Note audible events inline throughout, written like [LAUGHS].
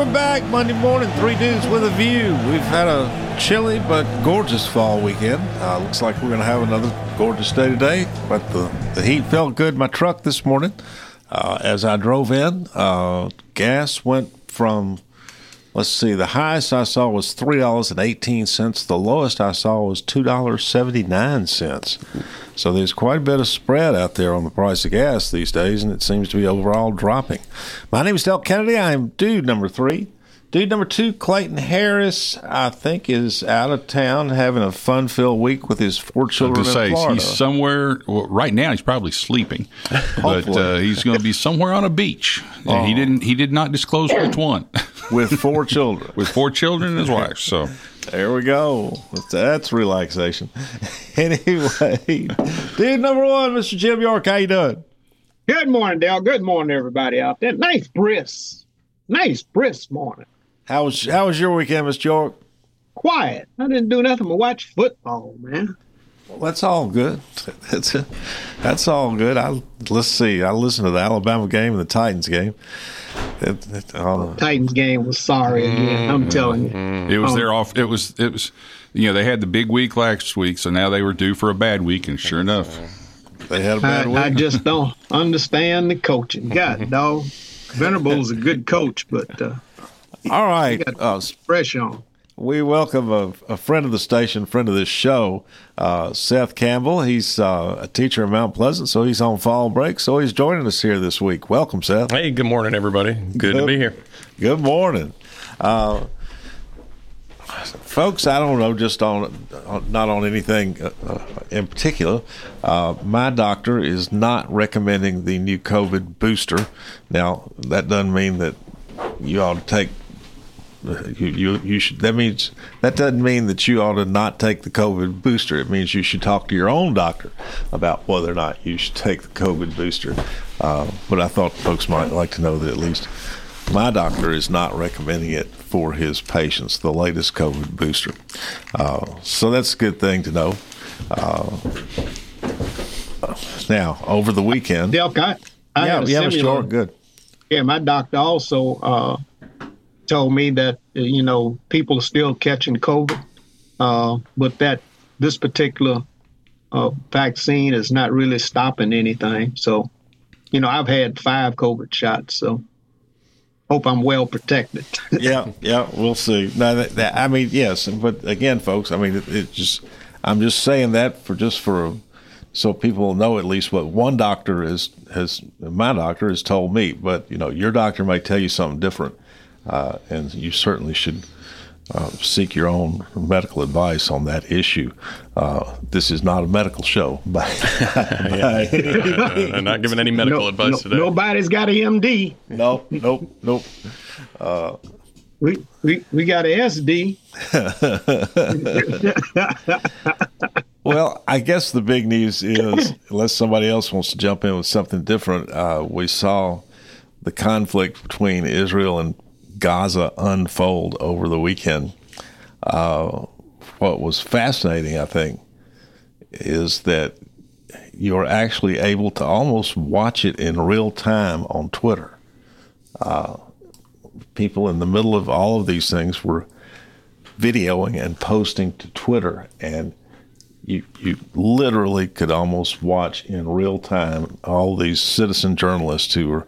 We're back Monday morning. Three dudes with a view. We've had a chilly but gorgeous fall weekend. Uh, looks like we're going to have another gorgeous day today. But the, the heat felt good in my truck this morning. Uh, as I drove in, uh, gas went from let's see, the highest I saw was three dollars and eighteen cents. The lowest I saw was two dollars seventy nine cents. So there's quite a bit of spread out there on the price of gas these days, and it seems to be overall dropping. My name is Delk Kennedy. I'm dude number three. Dude number two, Clayton Harris, I think is out of town having a fun-filled week with his four children to say in Florida. he's somewhere well, right now. He's probably sleeping, [LAUGHS] but uh, he's going to be somewhere on a beach. And He didn't. He did not disclose which one. [LAUGHS] with four children. [LAUGHS] With four children and his wife. So There we go. That's relaxation. [LAUGHS] anyway, dude number one, Mr. Jim York, how you doing? Good morning, Dale. Good morning, everybody out there. Nice brisk, nice brisk morning. How was how was your weekend, Mr. York? Quiet. I didn't do nothing but watch football, man. Well, that's all good. [LAUGHS] That's that's all good. I let's see. I listened to the Alabama game and the Titans game. It, it, uh, Titans game was sorry again. I'm telling you. it was Oh. their off. It was. It was. You know, they had the big week last week, so now they were due for a bad week, and sure enough, they had a bad week. I just [LAUGHS] don't understand the coaching. God, [LAUGHS] dog. Vrabel's a good coach, but uh, all right. got- Uh, fresh on. We welcome a, a friend of the station, friend of this show, uh, Seth Campbell. He's uh, a teacher in Mount Pleasant, so he's on fall break. So he's joining us here this week. Welcome, Seth. Hey, good morning, everybody. Good, to be here. Good morning. Uh, folks, I don't know, just on, on not on anything uh, uh, in particular. Uh, my doctor is not recommending the new COVID booster. Now, that doesn't mean that you ought to take you, you you should that means that doesn't mean that you ought to not take the COVID booster. It means you should talk to your own doctor about whether or not you should take the COVID booster. Uh, but I thought folks might like to know that at least my doctor is not recommending it for his patients, the latest COVID booster. Uh, so that's a good thing to know. Uh, now over the weekend, Delk, I, I yeah, had a yeah, Mr. similar- York, good. Yeah, my doctor also uh, told me that you know people are still catching COVID, uh, but that this particular uh, vaccine is not really stopping anything. So, you know, I've had five COVID shots, so hope I'm well protected. [LAUGHS] yeah, yeah, we'll see. No, that, that, I mean, yes, but again, folks, I mean, it, it just, I'm just saying that for just for, so people know at least what one doctor is has, my doctor has told me. But you know, your doctor may tell you something different, uh, and you certainly should. Uh, seek your own medical advice on that issue. Uh, this is not a medical show, [LAUGHS] but [LAUGHS] Uh, not giving any medical No- advice no- today. Nobody's got an MD. nope, nope, nope. We we, we got an SD. [LAUGHS] Well, I guess the big news is, unless somebody else wants to jump in with something different, uh, we saw the conflict between Israel and Gaza unfold over the weekend. Uh, what was fascinating, I think, is that you're actually able to almost watch it in real time on Twitter. Uh, people in the middle of all of these things were videoing and posting to Twitter, and you you literally could almost watch in real time all these citizen journalists who were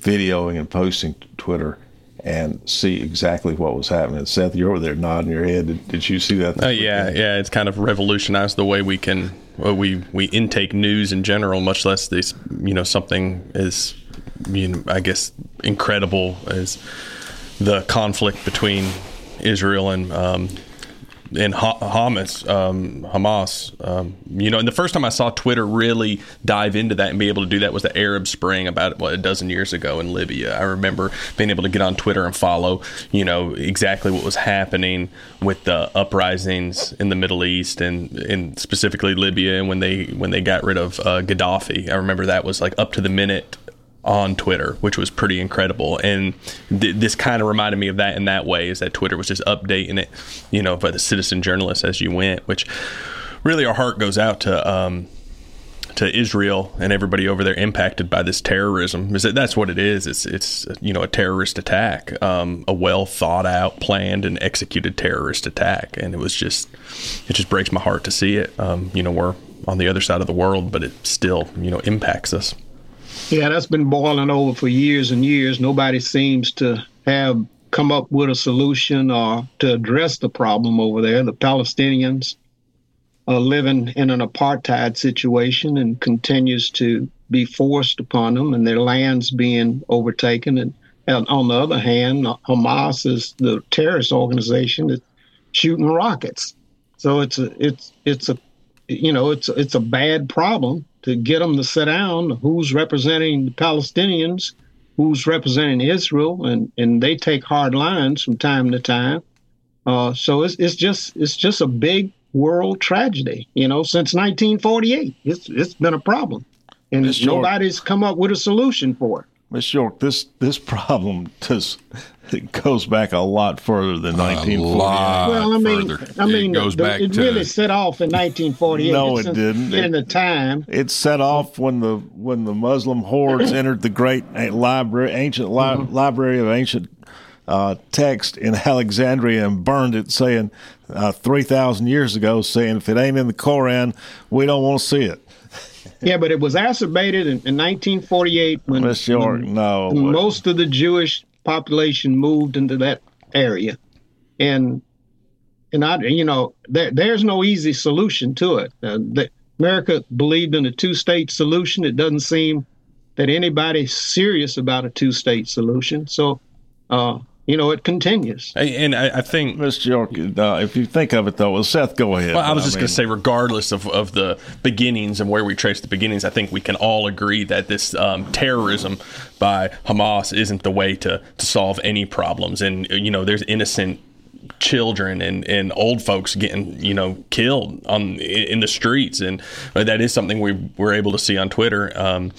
videoing and posting to Twitter and see exactly what was happening. Seth, you're over there nodding your head. Did, did you see that? Oh yeah, yeah. It's kind of revolutionized the way we can well, we we intake news in general, much less this you know something as you know, I guess incredible as the conflict between Israel and um, in ha- Hamas, um, Hamas, um, you know, and the first time I saw Twitter really dive into that and be able to do that was the Arab Spring about what a dozen years ago in Libya. I remember being able to get on Twitter and follow, you know, exactly what was happening with the uprisings in the Middle East and, and specifically Libya, and when they when they got rid of uh, Gaddafi. I remember that was like up to the minute on Twitter, which was pretty incredible. And th- this kind of reminded me of that in that way, is that Twitter was just updating it, you know, by the citizen journalists as you went, which really our heart goes out to. Um, to Israel and everybody over there impacted by this terrorism is that that's what it is. It's it's you know a terrorist attack, um, a well thought out, planned and executed terrorist attack, and it was just it just breaks my heart to see it. Um, you know we're on the other side of the world, but it still you know impacts us. Yeah, that's been boiling over for years and years. Nobody seems to have come up with a solution or to address the problem over there. The Palestinians are living in an apartheid situation and continues to be forced upon them, and their lands being overtaken. And, and on the other hand, Hamas is the terrorist organization that's shooting rockets. So it's a it's it's a you know it's it's a bad problem to get them to sit down who's representing the Palestinians, who's representing Israel, and, and they take hard lines from time to time. Uh, so it's, it's just it's just a big world tragedy. You know, since 1948, it's it's been a problem, and nobody's come up with a solution for it. Miss York, this this problem [LAUGHS] does it goes back a lot further than 1948. Well, I mean, further. I mean, it goes the, back it to really set off in 1948. No, it didn't. In the time, It set off when the when the Muslim hordes [CLEARS THROAT] entered the great library, ancient li- library of ancient uh, text in Alexandria and burned it, saying uh, three thousand years ago, saying if it ain't in the Koran, we don't want to see it. yeah, but it was acerbated in, in 1948 when, Miss York, when no, when most of the Jewish population moved into that area, and and I, you know, there, there's no easy solution to it. Uh, the, America believed in a two-state solution. It doesn't seem that anybody's serious about a two-state solution. So, uh, you know, it continues. And I, I think Mr. York, uh, if you think of it though, well, Seth, go ahead. Well, I was just going mean, to say, regardless of, of the beginnings and where we trace the beginnings, I think we can all agree that this um, terrorism by Hamas isn't the way to, to solve any problems. And, you know, there's innocent children and, and old folks getting, you know, killed on in the streets. And that is something we were able to see on Twitter. Um,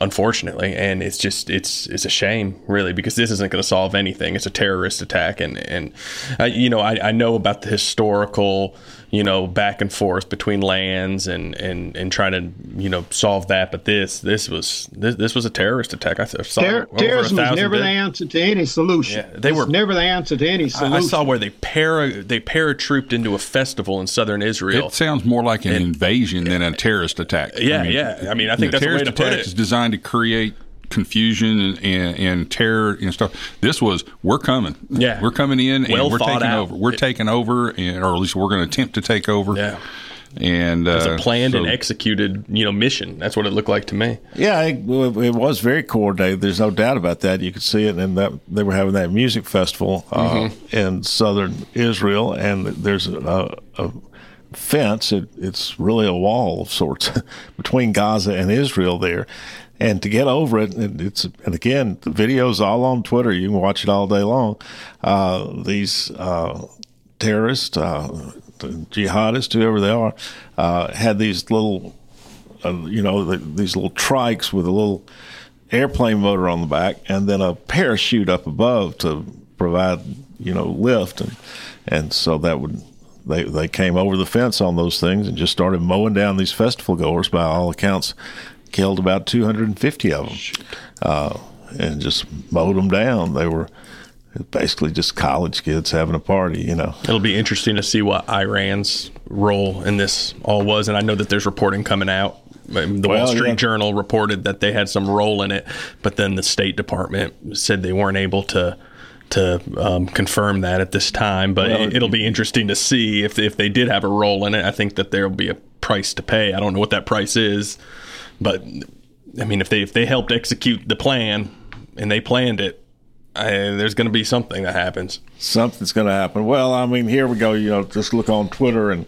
unfortunately and it's just it's it's a shame really because this isn't going to solve anything. It's a terrorist attack and and uh, you know I, I know about the historical you know back and forth between lands and and and trying to you know solve that but this this was this, this was a terrorist attack I saw Ter- terrorism is thousand never the answer to any solution. Yeah, they It's were- never the answer to any solution. I saw where they para they paratrooped into a festival in southern Israel It sounds more like an invasion than a terrorist attack. Yeah, yeah. I mean, I think the that's a way terrorist to put attack it. is designed to create confusion and, and, and terror and stuff. This was we're coming. Yeah. we're coming in Well and we're thought taking out. over. We're taking over, and, or at least we're going to attempt to take over. yeah and uh, it's a planned so- and executed you know mission that's what it looked like to me Yeah, it, it was very coordinated. There's no doubt about that. You could see it, and that they were having that music festival uh, Mm-hmm. in southern Israel, and there's a, a fence. It, it's really a wall of sorts [LAUGHS] between Gaza and Israel there. And to get over it, and it's and again, the video's all on Twitter. You can watch it all day long. Uh, these uh, terrorists, uh, the jihadists, whoever they are, uh, had these little uh, you know, the, these little trikes with a little airplane motor on the back and then a parachute up above to provide, you know, lift. And, and so that would, they, they came over the fence on those things and just started mowing down these festival goers. By all accounts, killed about 250 of them uh, and just mowed them down. They were basically just college kids having a party, you know. It'll be interesting to see what Iran's role in this all was, and I know that there's reporting coming out. The Well, Wall Street yeah. Journal reported that they had some role in it, but then the State Department said they weren't able to to um, confirm that at this time. But Well, it, it'll be interesting to see if if they did have a role in it. I think that there will be a price to pay. I don't know what that price is, but I mean, if they if they helped execute the plan and they planned it, I, there's going to be something that happens. something's going to happen. Well, I mean, here we go. You know, just look on Twitter, and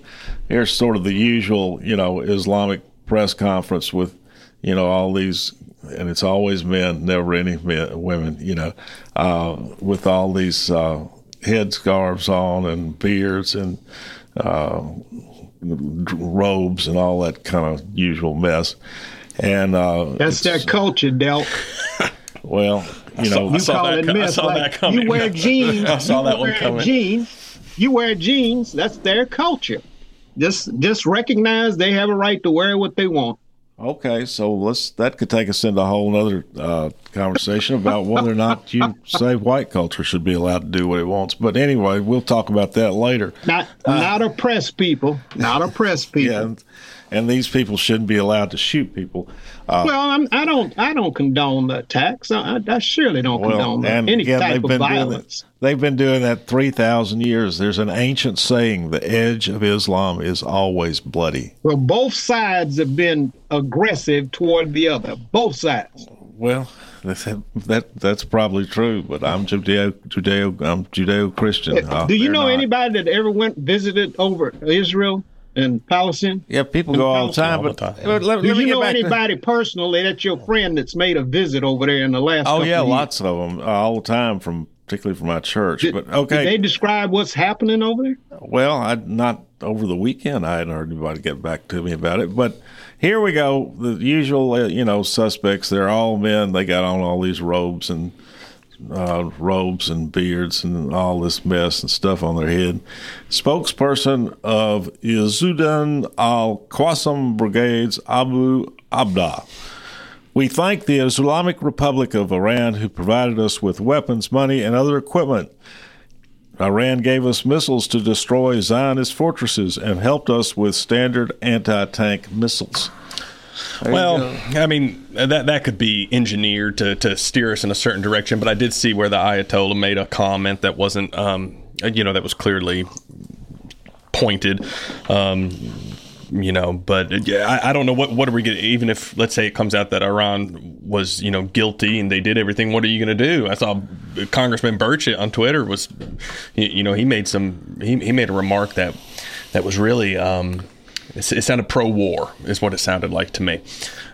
here's sort of the usual, you know, Islamic press conference with, you know, all these, and it's always men, never any men, women. You know, uh, with all these uh, headscarves on and beards and uh, robes and all that kind of usual mess. And uh, That's their culture, Delk. [LAUGHS] well, you know, You saw call that it co- I saw like that coming. You wear jeans. [LAUGHS] I saw you that one wear coming. Jeans. You wear jeans. That's their culture. Just just recognize they have a right to wear what they want. Okay, so let's that could take us into a whole other uh, conversation about whether or not you say white culture should be allowed to do what it wants. But anyway, we'll talk about that later. Not not oppress people. Not oppress people. Uh, Yeah, and, these people shouldn't be allowed to shoot people. Uh, Well, I'm, I don't. I don't condone the attacks. I, I surely don't well, condone and any type of violence. that. They've been doing that three thousand years. There's an ancient saying: "The edge of Islam is always bloody." Well, both sides have been aggressive toward the other. Both sides. Well, that, that that's probably true, but I'm Judeo Judeo I'm Judeo Christian. Do you know anybody that ever went visited over Israel and Palestine? Yeah, people go all the time, All the but time. but let, Do let you get know back to- anybody personally that's your friend that's made a visit over there in the last? Oh couple yeah, of years? lots of them uh, all the time from particularly from my church. Did, but did okay, they describe what's happening over there? well, I not over the weekend. I hadn't heard anybody get back to me about it, but here we go. The usual, uh, you know, suspects. They're all men. They got on all these robes and uh, robes and beards and all this mess and stuff on their head. Spokesperson of Izz ad-Din al Qassam Brigades Abu Obeida. We thank the Islamic Republic of Iran who provided us with weapons, money, and other equipment. Iran gave us missiles to destroy Zionist fortresses and helped us with standard anti tank missiles. There Well. I mean that that could be engineered to, to steer us in a certain direction, but I did see where the Ayatollah made a comment that wasn't, um, you know, that was clearly pointed. Um, you know, but yeah, I, I don't know what what are we going to even if let's say it comes out that Iran was you know guilty and they did everything. What are you going to do? I saw Congressman Burchett on Twitter was, you, you know, he made some he, he made a remark that that was really. Um, it, it sounded pro-war, is what it sounded like to me.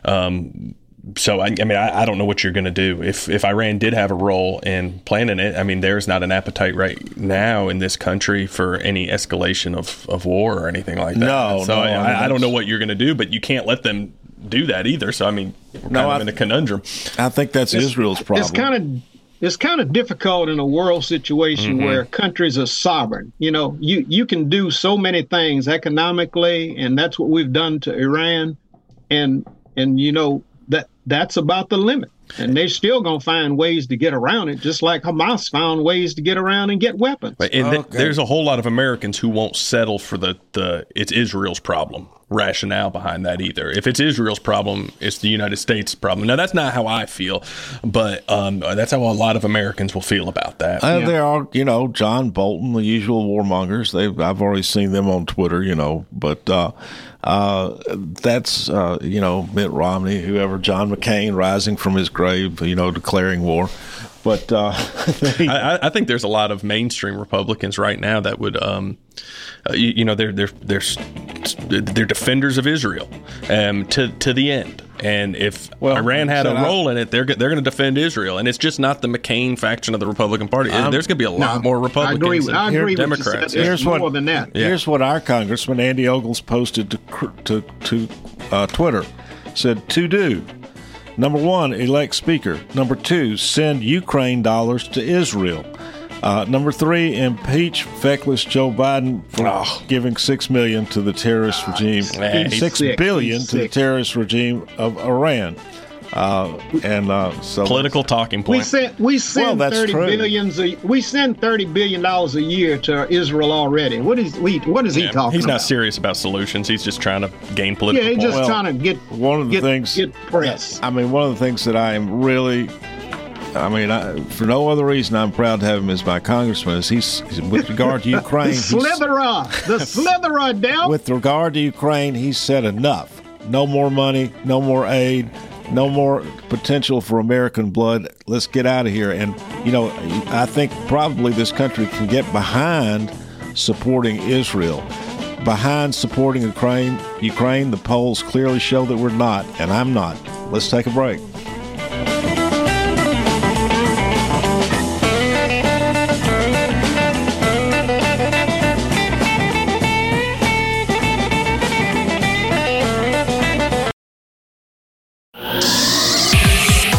Um, so I, I mean, I, I don't know what you're going to do if if Iran did have a role in planning it. I mean, there's not an appetite right now in this country for any escalation of, of war or anything like that. No, so no, I I, mean, I, I don't know what you're going to do, but you can't let them do that either. So I mean, we're kind No, of I- in a conundrum. I think that's Israel's problem. It's kind of it's kind of difficult in a world situation Mm-hmm. where countries are sovereign. You know, you you can do so many things economically, and that's what we've done to Iran, and and you know that that's about the limit. And they're still gonna find ways to get around it, just like Hamas found ways to get around and get weapons. But and th- Okay. there's a whole lot of Americans who won't settle for the, the it's Israel's problem rationale behind that either. If it's Israel's problem, it's the United States' problem. Now that's not how I feel, but um, that's how a lot of Americans will feel about that. Uh, There are, you know, John Bolton, the usual warmongers. They've I've already seen them on Twitter, you know, but uh, uh, that's, uh, you know, Mitt Romney, whoever, John McCain rising from his grave, you know, declaring war. But uh, [LAUGHS] I- I think there's a lot of mainstream Republicans right now that would, um, uh, you, you know, they're they're they're they're defenders of Israel um, to to the end. And if Well, Iran had a said I- role in it, they're they're going to defend Israel. And it's just not the McCain faction of the Republican Party. there's going to be a lot more Republicans I agree. With, I than agree Democrats. With you. Yeah. Here's what- more than that. Here's what our congressman Andy Ogles posted to to to uh, Twitter. Said to do. Number one, elect speaker. Number two, send Ukraine dollars to Israel. Uh, number three, impeach feckless Joe Biden for giving six million to the terrorist regime, man, he's six sick. to the terrorist regime of Iran. Uh, and uh, so Political talking We send we send that's thirty true. billions a, we send thirty billion dollars a year to Israel already. What is we what is he Yeah, talking he's not about? serious about solutions. He's just trying to gain political Yeah, he's just. Well, trying to get one of the get, things get press. I mean, one of the things that I am really, I mean, I, for no other reason, I'm proud to have him as my congressman. Is [LAUGHS] he's, [LAUGHS] with regard to Ukraine? he's- slitherer, the slitherer, Dell. with regard to Ukraine, he said enough. No more money, no more aid. no more potential for American blood. Let's get out of here. And, you know, I think probably this country can get behind supporting Israel. Behind supporting Ukraine, Ukraine, the polls clearly show that we're not, and I'm not. Let's take a break.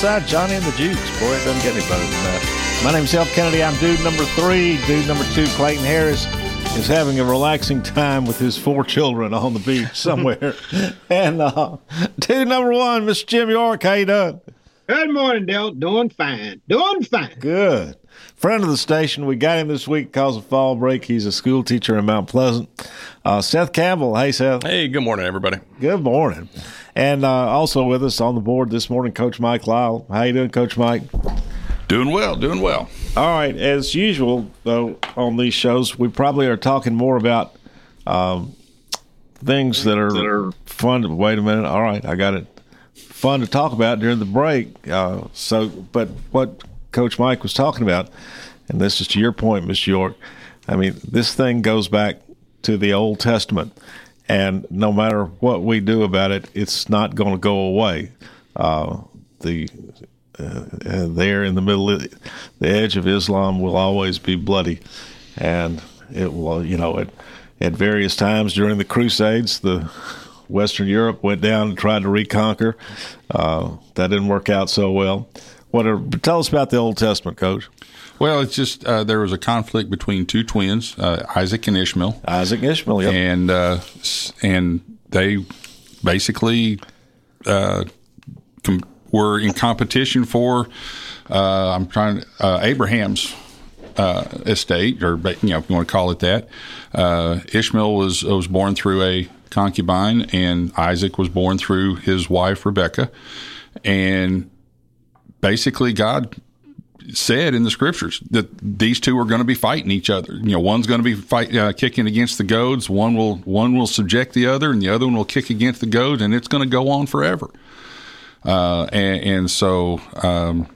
Southside Johnny and the Jukes. Boy, it doesn't get any better than that. My name's Delk Kennedy. I'm dude number three. Dude number two, Clayton Harris, is having a relaxing time with his four children on the beach [LAUGHS] somewhere. and uh, dude number one, Mr. Jim York, how you doing? Good morning, Dale. Doing fine. Doing fine. Good. Friend of the station. We got him this week because of fall break. He's a school teacher in Mount Pleasant. Uh, Seth Campbell. Hey, Seth. Hey, good morning, everybody. Good morning. And uh, also with us on the board this morning, Coach Mike Lyle. How you doing, Coach Mike? Doing well, doing well. All right. As usual, though, on these shows, we probably are talking more about um, things that are, That are- fun. To, wait a minute. All right, I got it. Fun to talk about during the break. Uh, so, but what Coach Mike was talking about, and this is to your point, Miss York. I mean, this thing goes back to the Old Testament, and no matter what we do about it, it's not going to go away. Uh, the uh, uh, there in the middle, the edge of Islam will always be bloody, and it will, you know, at at various times during the Crusades, the Western Europe went down and tried to reconquer. Uh, that didn't work out so well. What are, tell us about the Old Testament, Coach? Well, it's just uh, there was a conflict between two twins, uh, Isaac and Ishmael. Isaac and Ishmael, yep. and uh, and they basically uh, com- were in competition for. Uh, I'm trying uh, Abraham's uh, estate, or you know, if you want to call it that. Uh, Ishmael was was born through a concubine, and Isaac was born through his wife Rebecca, and basically God said in the scriptures that these two are going to be fighting each other. You know, one's going to be fight, uh, kicking against the goads. One will one will subject the other, and the other one will kick against the goads, and it's going to go on forever. Uh, and, and so um,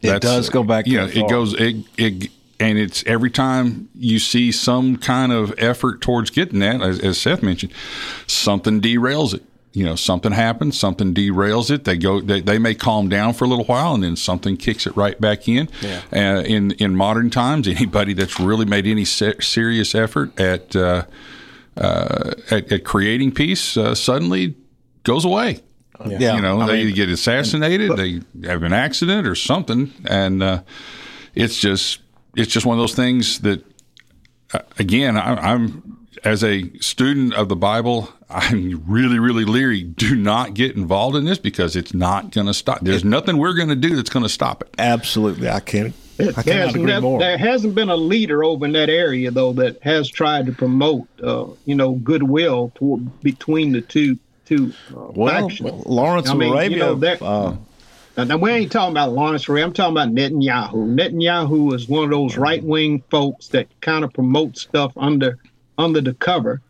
It does go back Yeah, it goes. It, it and it's every time you see some kind of effort towards getting that, as, as Seth mentioned, something derails it. You know, something happens, something derails it. They go, they, they may calm down for a little while, and then something kicks it right back in. Yeah. Uh, in in modern times, [LAUGHS] anybody that's really made any se- serious effort at, uh, uh, at at creating peace uh, suddenly goes away. Yeah. you know, I they mean- get assassinated, they have an accident or something, and uh, it's just it's just one of those things that uh, again I, I'm as a student of the Bible, I'm really really leery. Do not get involved in this because it's not going to stop. There's nothing we're going to do that's going to stop it. Absolutely, I can't. I There's cannot agree more. There hasn't been a leader over in that area though that has tried to promote, uh, you know, goodwill toward, between the two two uh, Well, factions. Lawrence I of mean, you know, that- uh, Now, now, we ain't talking about Lawrence Ray. I'm talking about Netanyahu. Netanyahu is one of those right wing folks that kind of promote stuff under under the cover,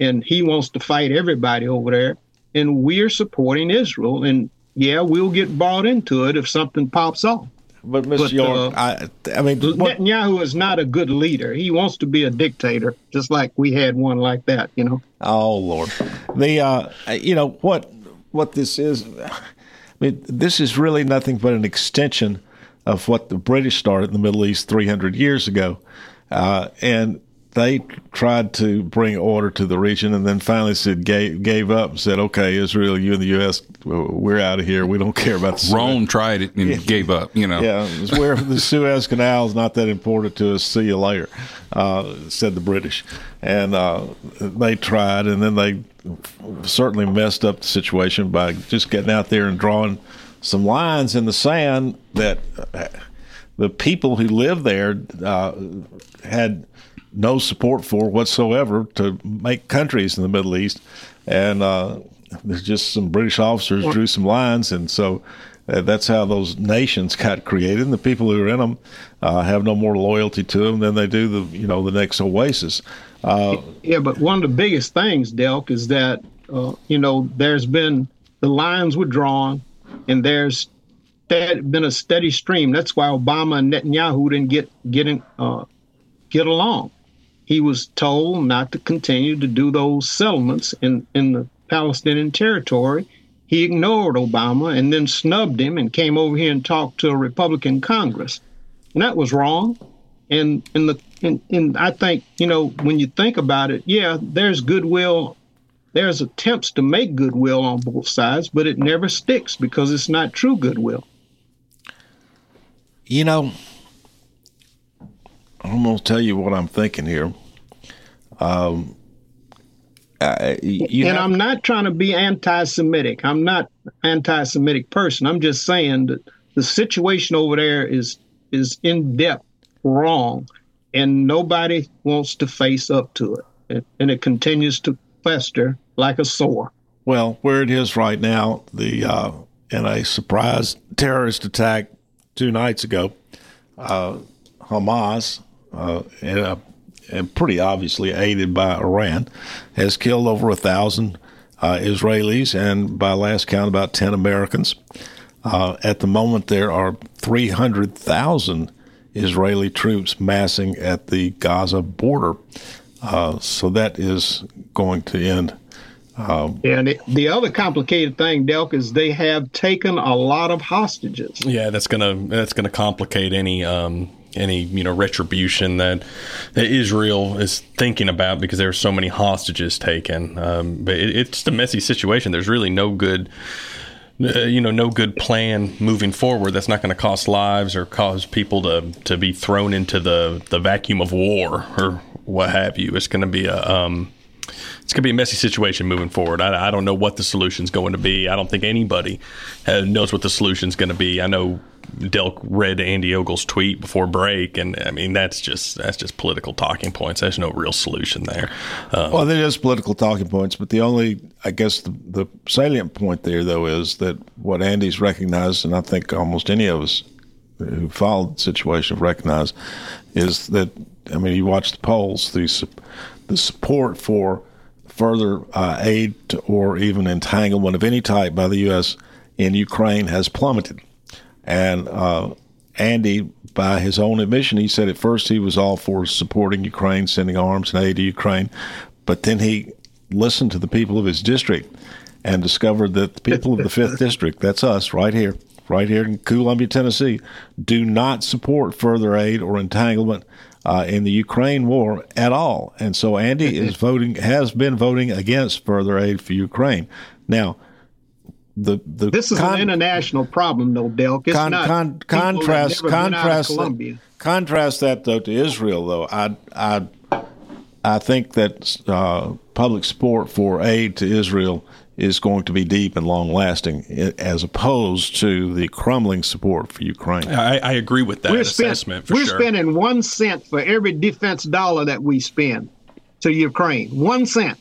and he wants to fight everybody over there. And we're supporting Israel, and yeah, we'll get bought into it if something pops off. but Mr. but, York, uh, I, I mean, what, Netanyahu is not a good leader. He wants to be a dictator, just like we had one like that. You know. Oh Lord, the uh, you know what what this is. I mean, this is really nothing but an extension of what the British started in the Middle East 300 years ago. Uh, and they tried to bring order to the region and then finally said gave, gave up and said okay israel you and the us we're out of here we don't care about the rome Suez. tried it and yeah. gave up you know yeah where the suez canal is not that important to us see you later uh, said the british and uh, they tried and then they certainly messed up the situation by just getting out there and drawing some lines in the sand that uh, the people who lived there uh, had no support for whatsoever to make countries in the Middle East. And uh, there's just some British officers drew some lines, and so uh, that's how those nations got created. And the people who are in them uh, have no more loyalty to them than they do the you know the next oasis. Uh, yeah, but one of the biggest things, Delk, is that uh, you know there's been the lines were drawn, and there's been a steady stream. That's why Obama and Netanyahu didn't get getting uh, get along he was told not to continue to do those settlements in, in the Palestinian territory. He ignored Obama and then snubbed him and came over here and talked to a Republican Congress. And that was wrong. And in the and, and I think, you know, when you think about it, yeah, there's goodwill there's attempts to make goodwill on both sides, but it never sticks because it's not true goodwill. You know, I'm going to tell you what I'm thinking here. Um, uh, and have, I'm not trying to be anti-Semitic. I'm not anti-Semitic person. I'm just saying that the situation over there is is in depth wrong, and nobody wants to face up to it, and it continues to fester like a sore. Well, where it is right now, the uh, in a surprise terrorist attack two nights ago, uh, Hamas uh, and, and, pretty obviously aided by Iran, has killed over a thousand uh, Israelis and, by last count, about ten Americans. Uh, at the moment, there are three hundred thousand Israeli troops massing at the Gaza border. Uh, so that is going to end. Um, and it, the other complicated thing, Delk, is they have taken a lot of hostages. Yeah, that's gonna that's gonna complicate any um, any you know retribution that, that Israel is thinking about because there are so many hostages taken. Um, but it, it's just a messy situation. There's really no good. Uh, you know, no good plan moving forward. That's not going to cost lives or cause people to to be thrown into the the vacuum of war or what have you. It's going to be a um, it's going to be a messy situation moving forward. I, I don't know what the solution is going to be. I don't think anybody knows what the solution is going to be. I know Delk read Andy Ogle's tweet before break, and I mean that's just that's just political talking points. There's no real solution there. Um, well, there is political talking points, but the only, I guess, the, the salient point there though is that what Andy's recognized, and I think almost any of us who followed the situation have recognized, is that I mean, you watch the polls, the the support for further uh, aid to, or even entanglement of any type by the U.S. in Ukraine has plummeted. And uh, Andy, by his own admission, he said at first he was all for supporting Ukraine, sending arms and aid to Ukraine, but then he listened to the people of his district and discovered that the people of the [LAUGHS] fifth district, that's us right here, right here in Columbia, Tennessee, do not support further aid or entanglement uh, in the Ukraine war at all. And so Andy is [LAUGHS] voting, has been voting against further aid for Ukraine. Now, the, the this is con- an international problem, though, Delk. It's con- not con- contrast contrast that, contrast that though to Israel, though. I I I think that uh, public support for aid to Israel is going to be deep and long lasting, as opposed to the crumbling support for Ukraine. I, I agree with that we're assessment. Spend, we're sure. spending one cent for every defense dollar that we spend to Ukraine. One cent.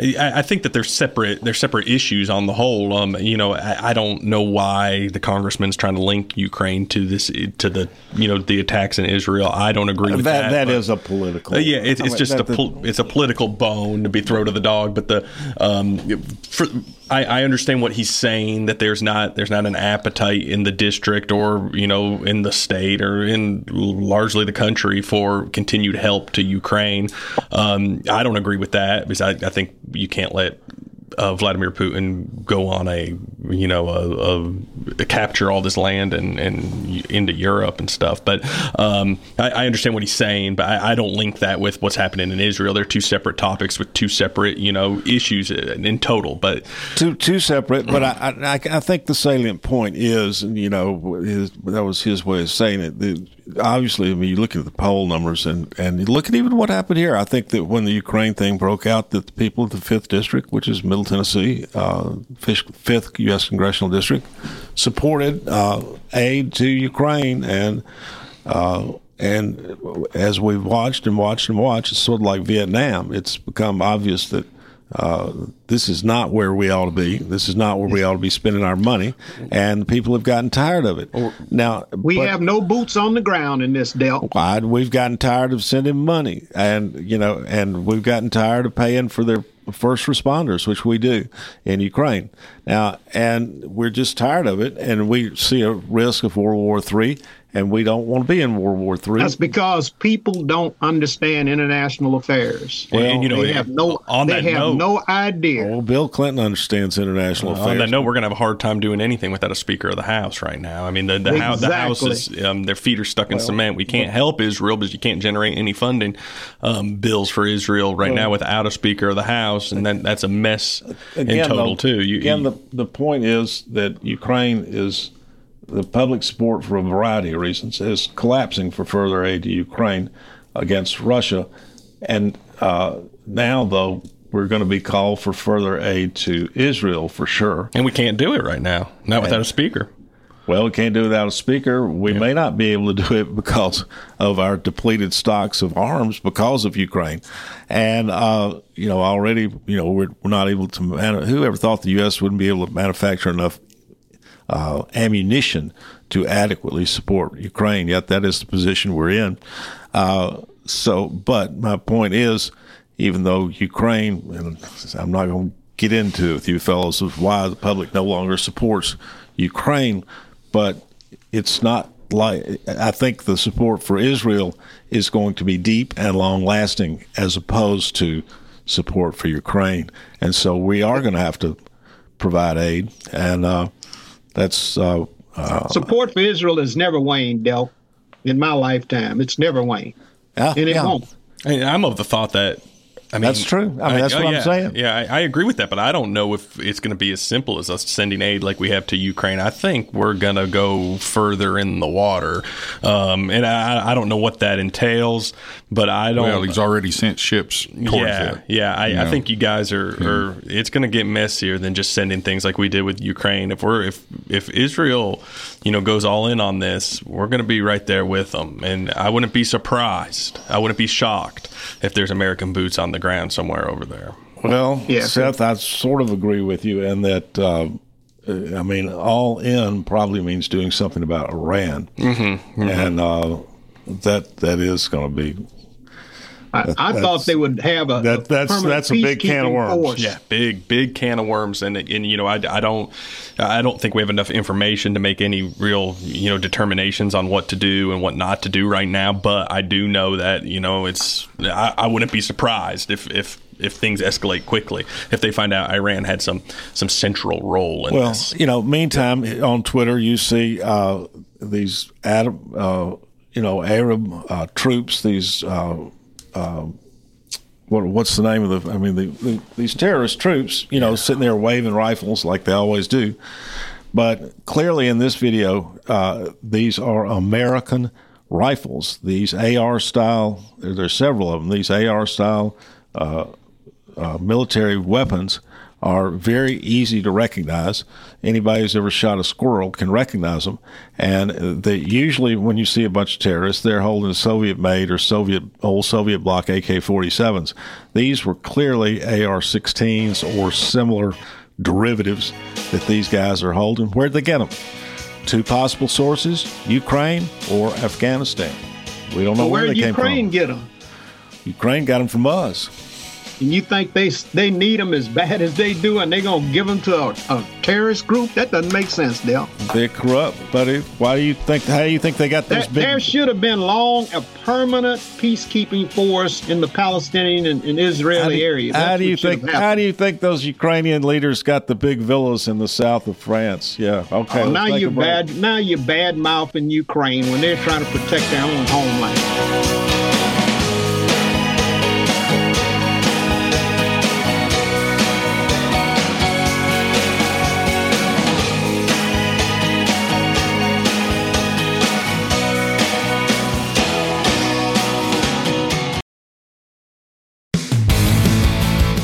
I, I think that they're separate. They're separate issues on the whole. Um, you know, I, I, don't know why the congressman's trying to link Ukraine to this to the you know the attacks in Israel. I don't agree with that. That, that is a political. Uh, yeah, it's, it's just a pol- it's a political bone to be thrown to the dog. But the um, for, I, I understand what he's saying that there's not there's not an appetite in the district or you know in the state or in largely the country for continued help to Ukraine. Um, I don't agree with that because I, I think you can't let uh, Vladimir Putin go on a you know a, a, capture all this land and and into Europe and stuff. But um, I, I, understand what he's saying, but I, I, don't link that with what's happening in Israel. They're two separate topics with two separate you know issues in total. But two two separate. But I, I, I think the salient point is you know that was his way of saying it. The, obviously, I mean you look at the poll numbers and and you look at even what happened here. I think that when the Ukraine thing broke out, that the people of the fifth district, which is Middle Tennessee, uh, fifth U.S. congressional district, supported uh, aid to Ukraine, and uh, and as we've watched and watched and watched, it's sort of like Vietnam. It's become obvious that uh, this is not where we ought to be. This is not where we ought to be spending our money, and people have gotten tired of it. Now we but, have no boots on the ground in this deal. We've gotten tired of sending money, and you know, and we've gotten tired of paying for their first responders, which we do in Ukraine now, and we're just tired of it, and we see a risk of World War Three and we don't want to be in World War Three. That's because people don't understand international affairs. Well, and, you know, they have no on they have note, no idea. Well, Bill Clinton understands international uh, affairs. On that note, we're going to have a hard time doing anything without a Speaker of the House right now. I mean, the the, exactly. house, the House is um, their feet are stuck in well, cement. We can't help Israel because you can't generate any funding um, bills for Israel right well, now without a Speaker of the House, and that, that's a mess again, in total though, too. You, again, you, the the point is that Ukraine is the public support for a variety of reasons is collapsing for further aid to Ukraine against Russia. And uh, now, though, we're going to be called for further aid to Israel for sure. And we can't do it right now, not and, without a speaker. Well, we can't do it without a speaker. We yeah. may not be able to do it because of our depleted stocks of arms because of Ukraine. And, uh, you know, already, you know, we're, we're not able to, man- whoever thought the U.S. wouldn't be able to manufacture enough uh, ammunition to adequately support Ukraine. Yet that is the position we're in. Uh, so, but my point is, even though Ukraine, and I'm not going to get into with you fellows of why the public no longer supports Ukraine, but it's not like I think the support for Israel is going to be deep and long lasting as opposed to support for Ukraine. And so we are going to have to provide aid. And uh, that's uh, uh, support for Israel has never waned, Del. In my lifetime, it's never waned, yeah, and it yeah. won't. I'm of the thought that I mean, that's true. I mean, that's I, what yeah, I'm saying. Yeah, I, I, agree with that, but I don't know if it's going to be as simple as us sending aid like we have to Ukraine. I think we're going to go further in the water, um, and I, I, don't know what that entails. But I don't. Well, he's already sent ships. yeah, it, yeah. I, I, think you guys are, mm-hmm. are It's going to get messier than just sending things like we did with Ukraine. If we're if if Israel, you know, goes all in on this, we're going to be right there with them, and I wouldn't be surprised. I wouldn't be shocked if there's American boots on the ground somewhere over there. Well, yeah. Seth, I sort of agree with you in that. Uh, I mean, all in probably means doing something about Iran, mm-hmm, mm-hmm. and uh, that that is going to be I, I thought they would have a that, that's that's a big can of worms. Force. Yeah, big big can of worms, and and you know I, I don't I don't think we have enough information to make any real you know determinations on what to do and what not to do right now. But I do know that you know it's I, I wouldn't be surprised if if if things escalate quickly if they find out Iran had some some central role in this well, this. you know, meantime on Twitter you see uh, these Arab, uh, you know Arab uh, troops, these uh, um, what, what's the name of the? I mean, the, the, these terrorist troops, you know, sitting there waving rifles like they always do. But clearly, in this video, uh, these are American rifles. These AR style. There's several of them. These AR style uh, uh, military weapons are very easy to recognize. Anybody who's ever shot a squirrel can recognize them. And they usually, when you see a bunch of terrorists, they're holding Soviet-made or Soviet old Soviet bloc AK-47s. These were clearly AR-16s or similar derivatives that these guys are holding. Where'd they get them? Two possible sources: Ukraine or Afghanistan. We don't know well, where they came from. Where did Ukraine get them? Ukraine got them from us. And you think they they need them as bad as they do, and they're gonna give them to a, a terrorist group? That doesn't make sense, Dale. They're corrupt, buddy. Why do you think? How do you think they got those There, big? there should have been long a permanent peacekeeping force in the Palestinian and, and Israeli How do, area. how do you think? How do you think those Ukrainian leaders got the big villas in the south of France? Yeah. Okay. Oh, now you bad. Now you bad mouthing Ukraine when they're trying to protect their own homeland.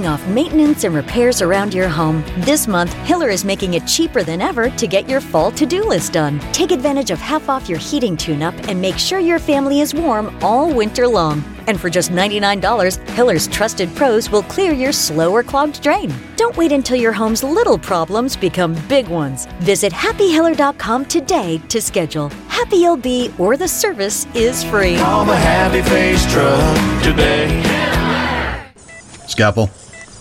off maintenance and repairs around your home? This month, Hiller is making it cheaper than ever to get your fall to do list done. Take advantage of half off your heating tune up and make sure your family is warm all winter long. And for just $99, Hiller's trusted pros will clear your slow or clogged drain. Don't wait until your home's little problems become big ones. Visit happyhiller.com today to schedule. Happy you'll be or the service is free. Call the Happy Face Truck today. Scalpel.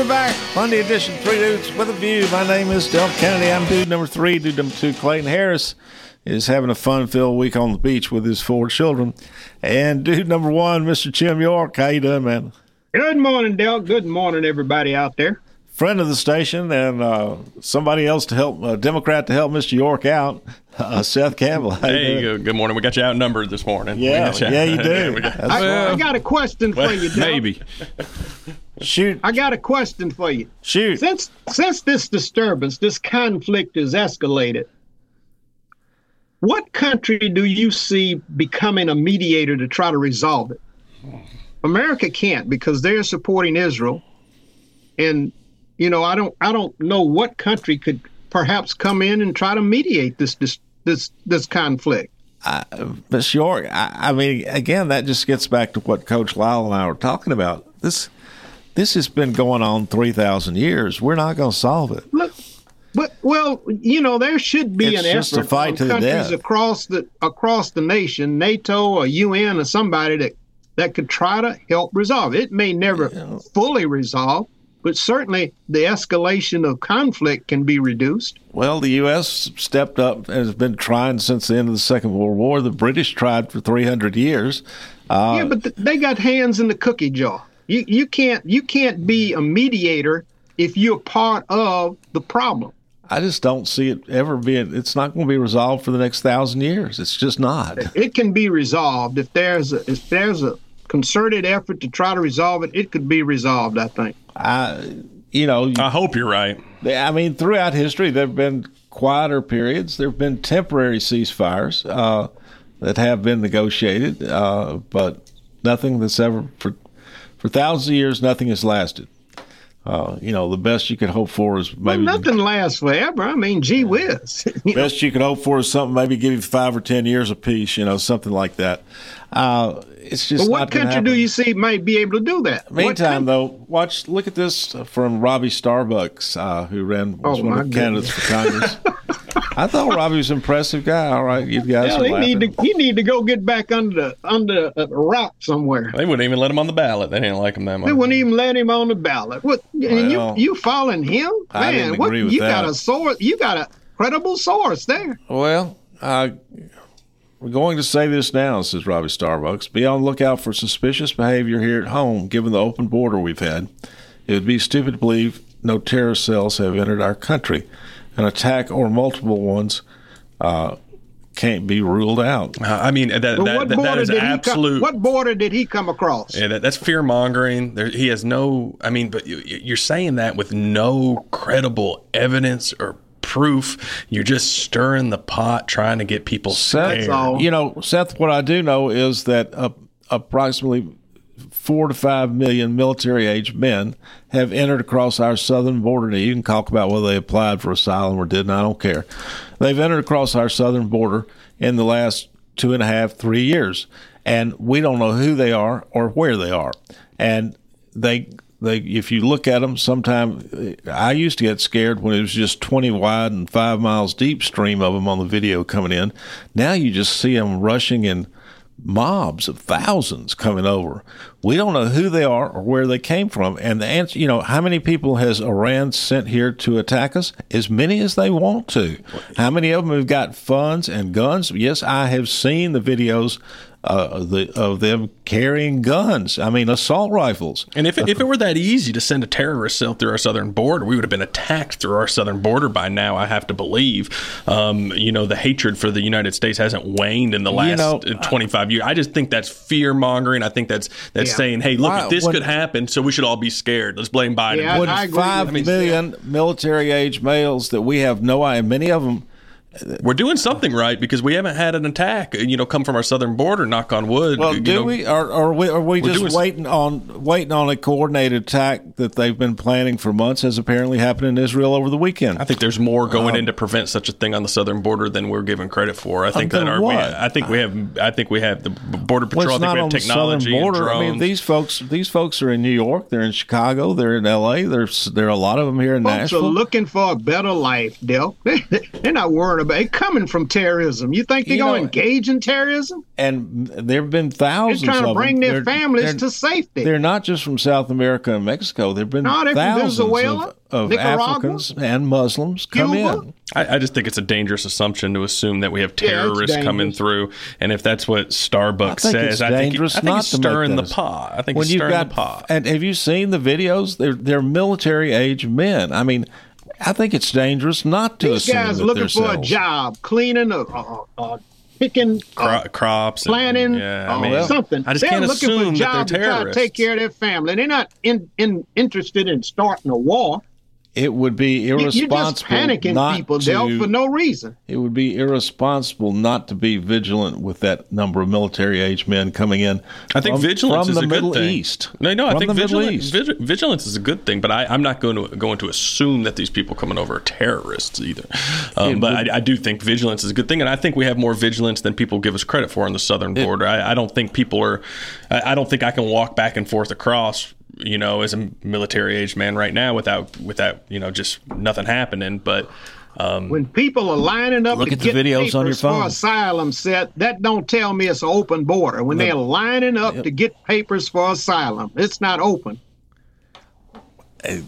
We're back. Monday edition, Three Dudes with a View. My name is Delk Kennedy. I'm dude number three. Dude number two, Clayton Harris, is having a fun-filled week on the beach with his four children. And dude number one, Mr. Jim York. How you doing, man? Good morning, Del. Good morning, everybody out there. Friend of the station and uh, somebody else to help, a Democrat to help Mr. York out, uh, Seth Campbell. How you Hey, doing? good, good morning. We got you outnumbered this morning. Yeah, you- yeah, you [LAUGHS] do. We got- I, I got a question for well, you, Del. maybe. Shoot. I got a question for you. Shoot. Since since this disturbance, this conflict is escalated, what country do you see becoming a mediator to try to resolve it? America can't because they're supporting Israel, and you know I don't I don't know what country could perhaps come in and try to mediate this this this, this conflict. I, Miss York, I, I mean, again, that just gets back to what Coach Lyle and I were talking about. This this has been going on three thousand years. We're not going to solve it. Look, but well, you know, there should be It's an effort fight the countries across the across the nation, NATO or UN or somebody that that could try to help resolve. It may never fully resolve, but certainly the escalation of conflict can be reduced. Well, the U.S. stepped up and has been trying since the end of the Second World War. The British tried for three hundred years. Uh, yeah, but th- they got hands in the cookie jar. You you can't you can't be a mediator if you're part of the problem. I just don't see it ever being. It's not going to be resolved for the next thousand years. It's just not. It can be resolved if there's a, if there's a concerted effort to try to resolve it. It could be resolved. I think. I, you know, I hope you're right. I mean, throughout history, there have been quieter periods. There have been temporary ceasefires uh, that have been negotiated, uh, but nothing that's ever for for thousands of years. Nothing has lasted. Uh, you know, the best you could hope for is Well, maybe nothing lasts forever. I mean, gee whiz. [LAUGHS] You know, best you could hope for is something maybe give you five or ten years of peace. You know, something like that. Uh, it's just but what not gonna country do you see might be able to do that? What Meantime, though, watch look at this from Robby Starbucks, uh, who ran was Oh, one of the candidates for Congress. I thought Robby was an impressive guy. All right, you guys Hell, are he laughing. need to he need to go get back under the, under a rock somewhere. They wouldn't even let him on the ballot. They didn't like him that much. They wouldn't even let him on the ballot. What? and Well, you you following him, Man, I man? didn't what? agree with you that. got a source. You got a credible source there. Well, uh, we're going to say this now, says Robby Starbucks. Be on the lookout for suspicious behavior here at home, given the open border we've had. It would be stupid to believe no terrorist cells have entered our country. An attack or multiple ones uh, can't be ruled out. I mean, that, that, what that, that border did absolute. he come? What border did he come across? Yeah, that, that's fear mongering. He has no. I mean, but you, you're saying that with no credible evidence or proof. You're just stirring the pot, trying to get people Seth, scared. you know, Seth, what I do know is that uh, approximately four to five million military age men have entered across our southern border. Now, you can talk about whether they applied for asylum or didn't. I don't care. They've entered across our southern border in the last two and a half, three years, and we don't know who they are or where they are. And they they if you look at them sometime i used to get scared when it was just 20 wide and five miles deep stream of them on the video coming in. Now you just see them rushing in mobs of thousands coming over. We don't know who they are or where they came from. And the answer you know how many people has iran sent here to attack us? As many as they want to. How many of them have got funds and guns? Yes i have seen the videos uh, the, of them carrying guns. I mean, assault rifles. And if it, if it were that easy to send a terrorist cell through our southern border, we would have been attacked through our southern border by now. I have to believe. Um, you know, the hatred for the United States hasn't waned in the last You know, 25 years. I just think that's fear mongering. I think that's that's Yeah. saying, hey, look, Why- this when- could happen, so we should all be scared. Let's blame Biden. Would five million military age males that we have no idea, many of them. We're doing something right because we haven't had an attack, you know, come from our southern border. Knock on wood. Well, you do know. we? Are, are we? Are we just doing s- waiting on waiting on a coordinated attack that they've been planning for months, as apparently happened in Israel over the weekend? I think there's more going Um, in to prevent such a thing on the southern border than we're given credit for. I think that our, we. I think we have. I think we have the border patrol. it's I not think we on have the southern technology and border. drones. I mean, these folks, these folks are in New York. They're in Chicago. They're in L.A. There's there are a lot of them here in Folks Nashville. are looking for a better life, Dale. [LAUGHS] They're not worried about it coming from terrorism. You think they're You going to engage in terrorism? and there have been thousands. They're trying to of bring their They're- families they're- to safety. They're not just from South America and Mexico. There've been No, thousands of, of Africans and Muslims come in. I, I just think it's a dangerous assumption to assume that we have Yeah, terrorists coming through, and if that's what Starbucks I says, I think, dangerous I think not it's stirring the pot. I think when it's you've stirring got the pot. and have you seen the videos? They're they're military age men. I mean, I think it's dangerous not to These assume guys that looking they're for a job, cleaning, uh, uh, uh, picking, Cro- crops, and- yeah, I mean, something. I just they're can't looking for assume a that job they're to try to take care of their family. They're not in, in interested in starting a war. It would be You- You're just irresponsible panicking not people, to, Dale, for no reason. It would be irresponsible not to be vigilant with that number of military age men coming in. I think from, vigilance from is the a good Middle thing. East. No, no, I From think vigilance, East. vigilance is a good thing, but I, I'm not going to going to assume that these people coming over are terrorists either. Um, but would- I, I do think vigilance is a good thing, and I think we have more vigilance than people give us credit for on the southern border. I, I don't think people are. I, I don't think I can walk back and forth across. You know, as a military age man right now, without without you know just nothing happening. But um, When people are lining up Look to at the get videos on your papers for asylum set, that don't tell me it's an open border. When they're lining up to get papers for asylum, it's not open.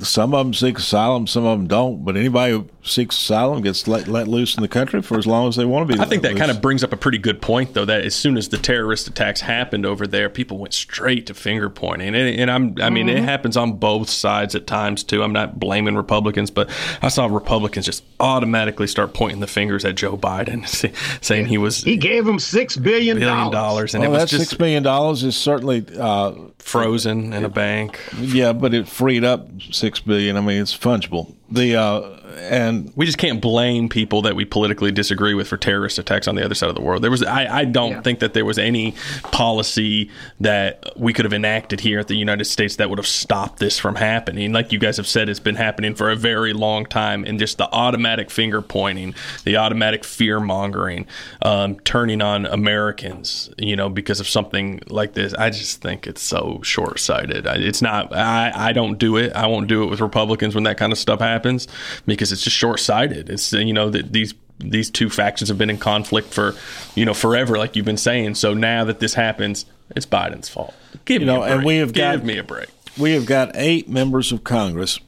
Some of them seek asylum, some of them don't. But anybody who seeks asylum gets let, let loose in the country for as long as they want to be. I think let that kind of brings up a pretty good point, though. That as soon as the terrorist attacks happened over there, people went straight to finger pointing, and, and I'm, I mean, it Mm-hmm. Mhm. happens on both sides at times too. I'm not blaming Republicans, but I saw Republicans just automatically start pointing the fingers at Joe Biden, [LAUGHS] saying he was He gave him six billion billion dollars, and well, it was that just six million dollars is certainly uh, frozen in a bank. Yeah, but it freed up six billion. I mean, it's fungible. The uh, and we just can't blame people that we politically disagree with for terrorist attacks on the other side of the world. There was, I, I don't think that there was any policy that we could have enacted here at the United States that would have stopped this from happening. Like you guys have said, it's been happening for a very long time, and just the automatic finger pointing, the automatic fear mongering, um, turning on Americans, you know, because of something like this. I just think it's so short sighted. It's not. I, I don't do it. I won't do it with Republicans when that kind of stuff happens because it's just short sighted. It's you know that these these two factions have been in conflict for you know forever, like you've been saying. So now that this happens, it's Biden's fault. Give you me know, a break. and we have give got me a break. We have got eight members of Congress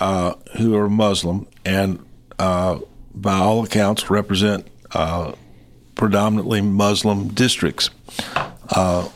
uh, who are Muslim and, uh, by all accounts, represent uh, predominantly Muslim districts uh,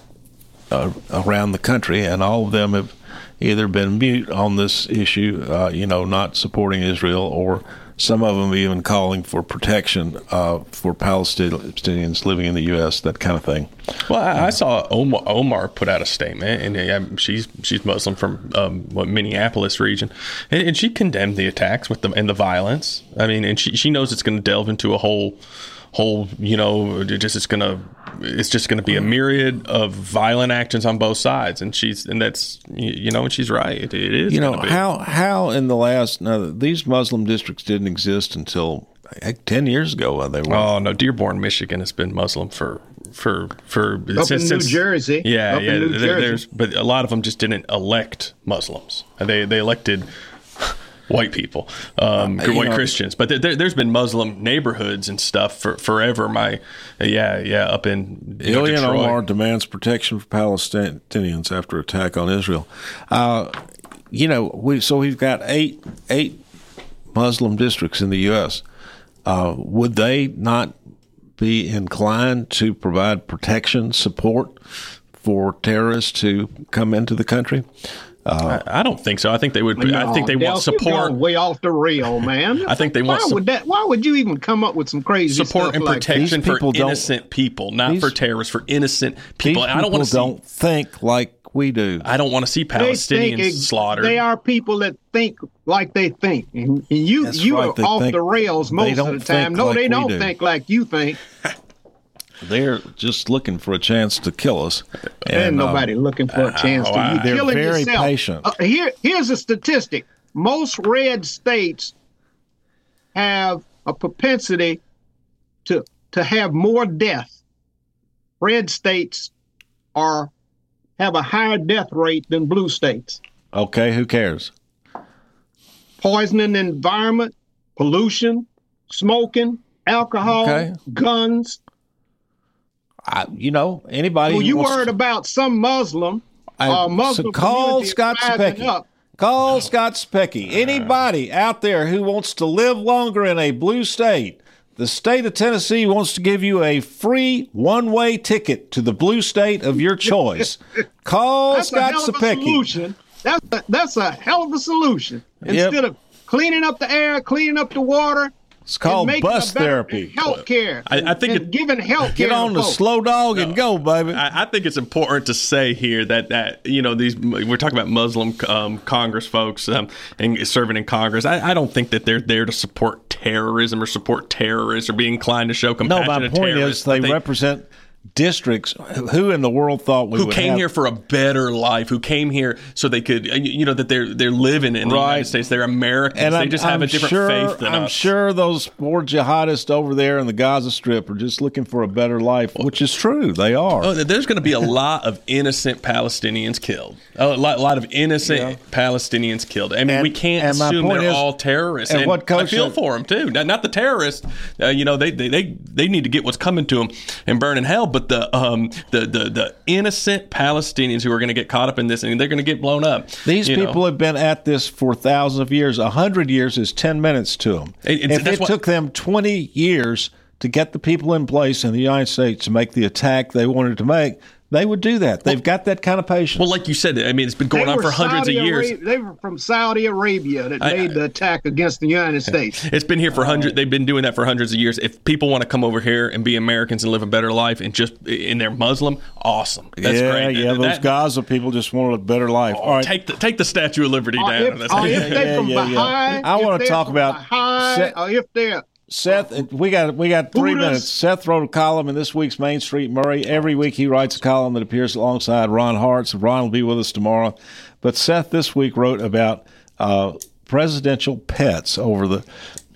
uh, around the country, and all of them have either been mute on this issue, uh, you know, not supporting Israel, or some of them even calling for protection uh, for Palestinians living in the U.S., that kind of thing. Well, I, I saw Omar, Omar put out a statement, and she's she's Muslim from um, what Minneapolis region, and, and she condemned the attacks with the and the violence. I mean, and she she knows it's going to delve into a whole whole you know it just it's going to it's just going to be a myriad of violent actions on both sides, and she's and that's you you know and she's right. It, it is you know be. how how in the last now these Muslim districts didn't exist until heck, ten years ago. They were Oh no, Dearborn, Michigan has been Muslim for for for Up in New Jersey. Yeah, Up in yeah. New there- Jersey. There's but a lot of them just didn't elect Muslims. They they elected white people, um, Uh, white know- Christians. But there, there's been Muslim neighborhoods and stuff for forever. My yeah yeah up in you know, Omar demands protection for Palestinians after attack on Israel. Uh, you know, we so we've got eight eight Muslim districts in the U.S. Uh, would they not be inclined to provide protection support for terrorists to come into the country? Uh, I, I don't think so. I think they would. I think they No, want you're support. going way off the rail, man. [LAUGHS] I think they why want sup- would that? Why would you even come up with some crazy support stuff and like that? protection for innocent people, not for terrorists, for innocent people. These I don't want to don't think like we do. I don't want to see They think Palestinians ex- slaughtered. They are people that think like they think, and and you That's you right, are off think- the rails most of the time. think No, like they don't do. think like you think. [LAUGHS] They're just looking for a chance to kill us. And, uh, nobody looking for a chance oh, to I- you they're killing very yourself. patient. Uh, here, here's a statistic: most red states have a propensity to to have more death. Red states are have a higher death rate than blue states. Okay, who cares? Poisoning the environment, pollution, smoking, alcohol, Okay. guns. I, you know, anybody. Well, you wants- worried about some Muslim, I- uh, Muslim so call Scott Specky. up. Call Scott Specky. Anybody out there who wants to live longer in a blue state, the state of Tennessee wants to give you a free one way ticket to the blue state of your choice. [LAUGHS] Call That's a Scott hell of a Specky. solution. That's a, that's a hell of a solution. Yep. Instead of cleaning up the air, cleaning up the water, It's called and making bus therapy. Health care. I- I think and it- giving health care. Get on the slow dog and go, baby. I, I think it's important to say here that that you know these we're talking about Muslim um, Congress folks um, and serving in Congress. I, I don't think that they're there to support terrorism or support terrorists or be inclined to show No, compassion. my to point terrorists. is they, I think- represent districts. Who in the world thought we who came have- here for a better life, who came here so they could, uh, you know, that they're they're living in the Right. United States. They're Americans. And they I'm, just have I'm a different sure, faith than I'm us. sure those poor jihadists over there in the Gaza Strip are just looking for a better life, which is true. They are. Oh, there's going to be a lot of innocent Palestinians killed. A lot, a lot of innocent Palestinians killed. I mean, And- we can't assume they're is- all terrorists. and what I feel for them too. Not, not the terrorists. Uh, you know, they, they they they need to get what's coming to them and burn in hell. But the um the the, the innocent Palestinians who are going to get caught up in this and they're going to get blown up. These you know. people have been at this for thousands of years. A hundred years is ten minutes to them. It- if it what- took them twenty years to get the people in place in the United States to make the attack they wanted to make, they would do that. They've got that kind of patience. Well, like you said, I mean, it's been going They on for hundreds Saudi of years. Arabia- they were from Saudi Arabia that I- made the attack against the United States. It's been here for uh, hundreds. They've been doing that for hundreds of years. If people want to come over here and be Americans and live a better life and just and they're Muslim, awesome. That's yeah, great. yeah. Those That- Gaza people just wanted a better life. All right. Take the take the Statue of Liberty Or down. if, That's- or if they Yeah, from yeah, yeah. Baha'i, I wanna talk about Baha'i, Se- or oh, if they're Seth, we got we got three minutes. Seth wrote a column in this week's Main Street Maury. Every week he writes a column that appears alongside Ron Hart's. Ron will be with us tomorrow. But Seth this week wrote about uh, presidential pets over the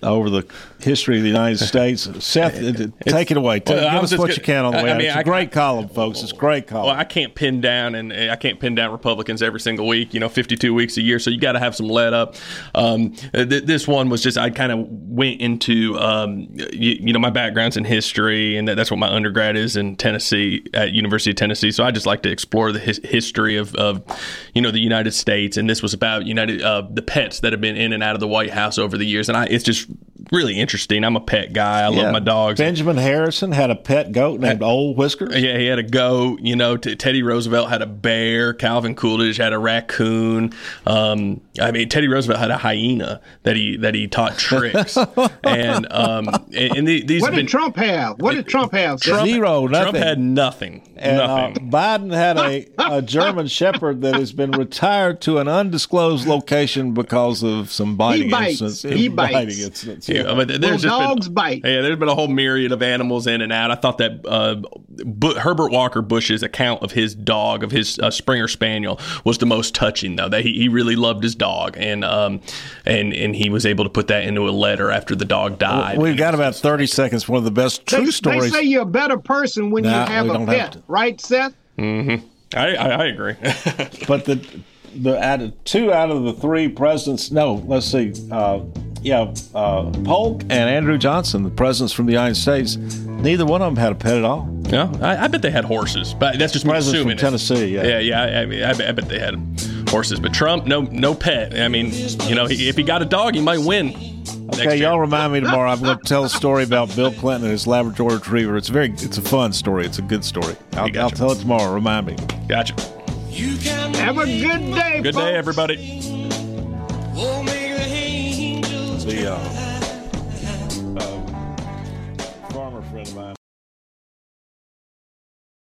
over the history of the United [LAUGHS] States. Seth, uh, take it away. Well, Give us what gonna- you can on the way. I out. mean, it's a I- great column, folks. It's a great column. Well, I can't pin down and I can't pin down Republicans every single week. You know, 52 weeks a year, so you got to have some let up. Um, th- this one was just I kind of went into um, you, you know my background's in history, and that, that's what my undergrad is in Tennessee at University of Tennessee. So I just like to explore the his, history of, of you know the United States, and this was about United uh, the pets that have been in and out of the White House over the years, and I it's just really interesting. I'm a pet guy. I Yeah. love my dogs. Benjamin Harrison had a pet goat named Old Whiskers. Yeah, he had a goat. You know, T- Teddy Roosevelt had a bear. Calvin Coolidge had a raccoon. Um, I mean, Teddy Roosevelt had a hyena that he that he taught tricks. [LAUGHS] and um, and, and the, these what did been, Trump have? What did Trump have? Trump, Zero, Trump had nothing. And uh, nothing. Biden had a, [LAUGHS] a German Shepherd that has been retired to an undisclosed location because of some biting bites. incidents. He bites. Biting incidents. Yeah, but there's Well, just dogs been, bite. Yeah, there's been a whole myriad of animals in and out. I thought that uh, Bu- Herbert Walker Bush's account of his dog, of his uh, Springer Spaniel, was the most touching. Though that he, he really loved his dog, and um, and and he was able to put that into a letter after the dog died. We've got about 30 seconds. One of the best true They, they say you're a better person when Nah, you have a don't have pet, right, Seth? Mm-hmm. I, I, I agree. [LAUGHS] but the the out of two out of the three presidents, no, let's see, uh, yeah, uh, Polk and Andrew Johnson, the presidents from the United States, neither one of them had a pet at all. No, I, I bet they had horses, but that's just me Presidents from assuming. Tennessee, yeah. yeah, yeah. I, I mean, I bet, I bet they had horses, but Trump, no, no pet. I mean, you know, he, if he got a dog, he might win. Okay, y'all remind me tomorrow. I'm going to tell a story about Bill Clinton and his Labrador Retriever. It's very, it's a fun story. It's a good story. I'll, I'll tell it tomorrow. Remind me. Gotcha. Have a good day. Good day, everybody. The uh,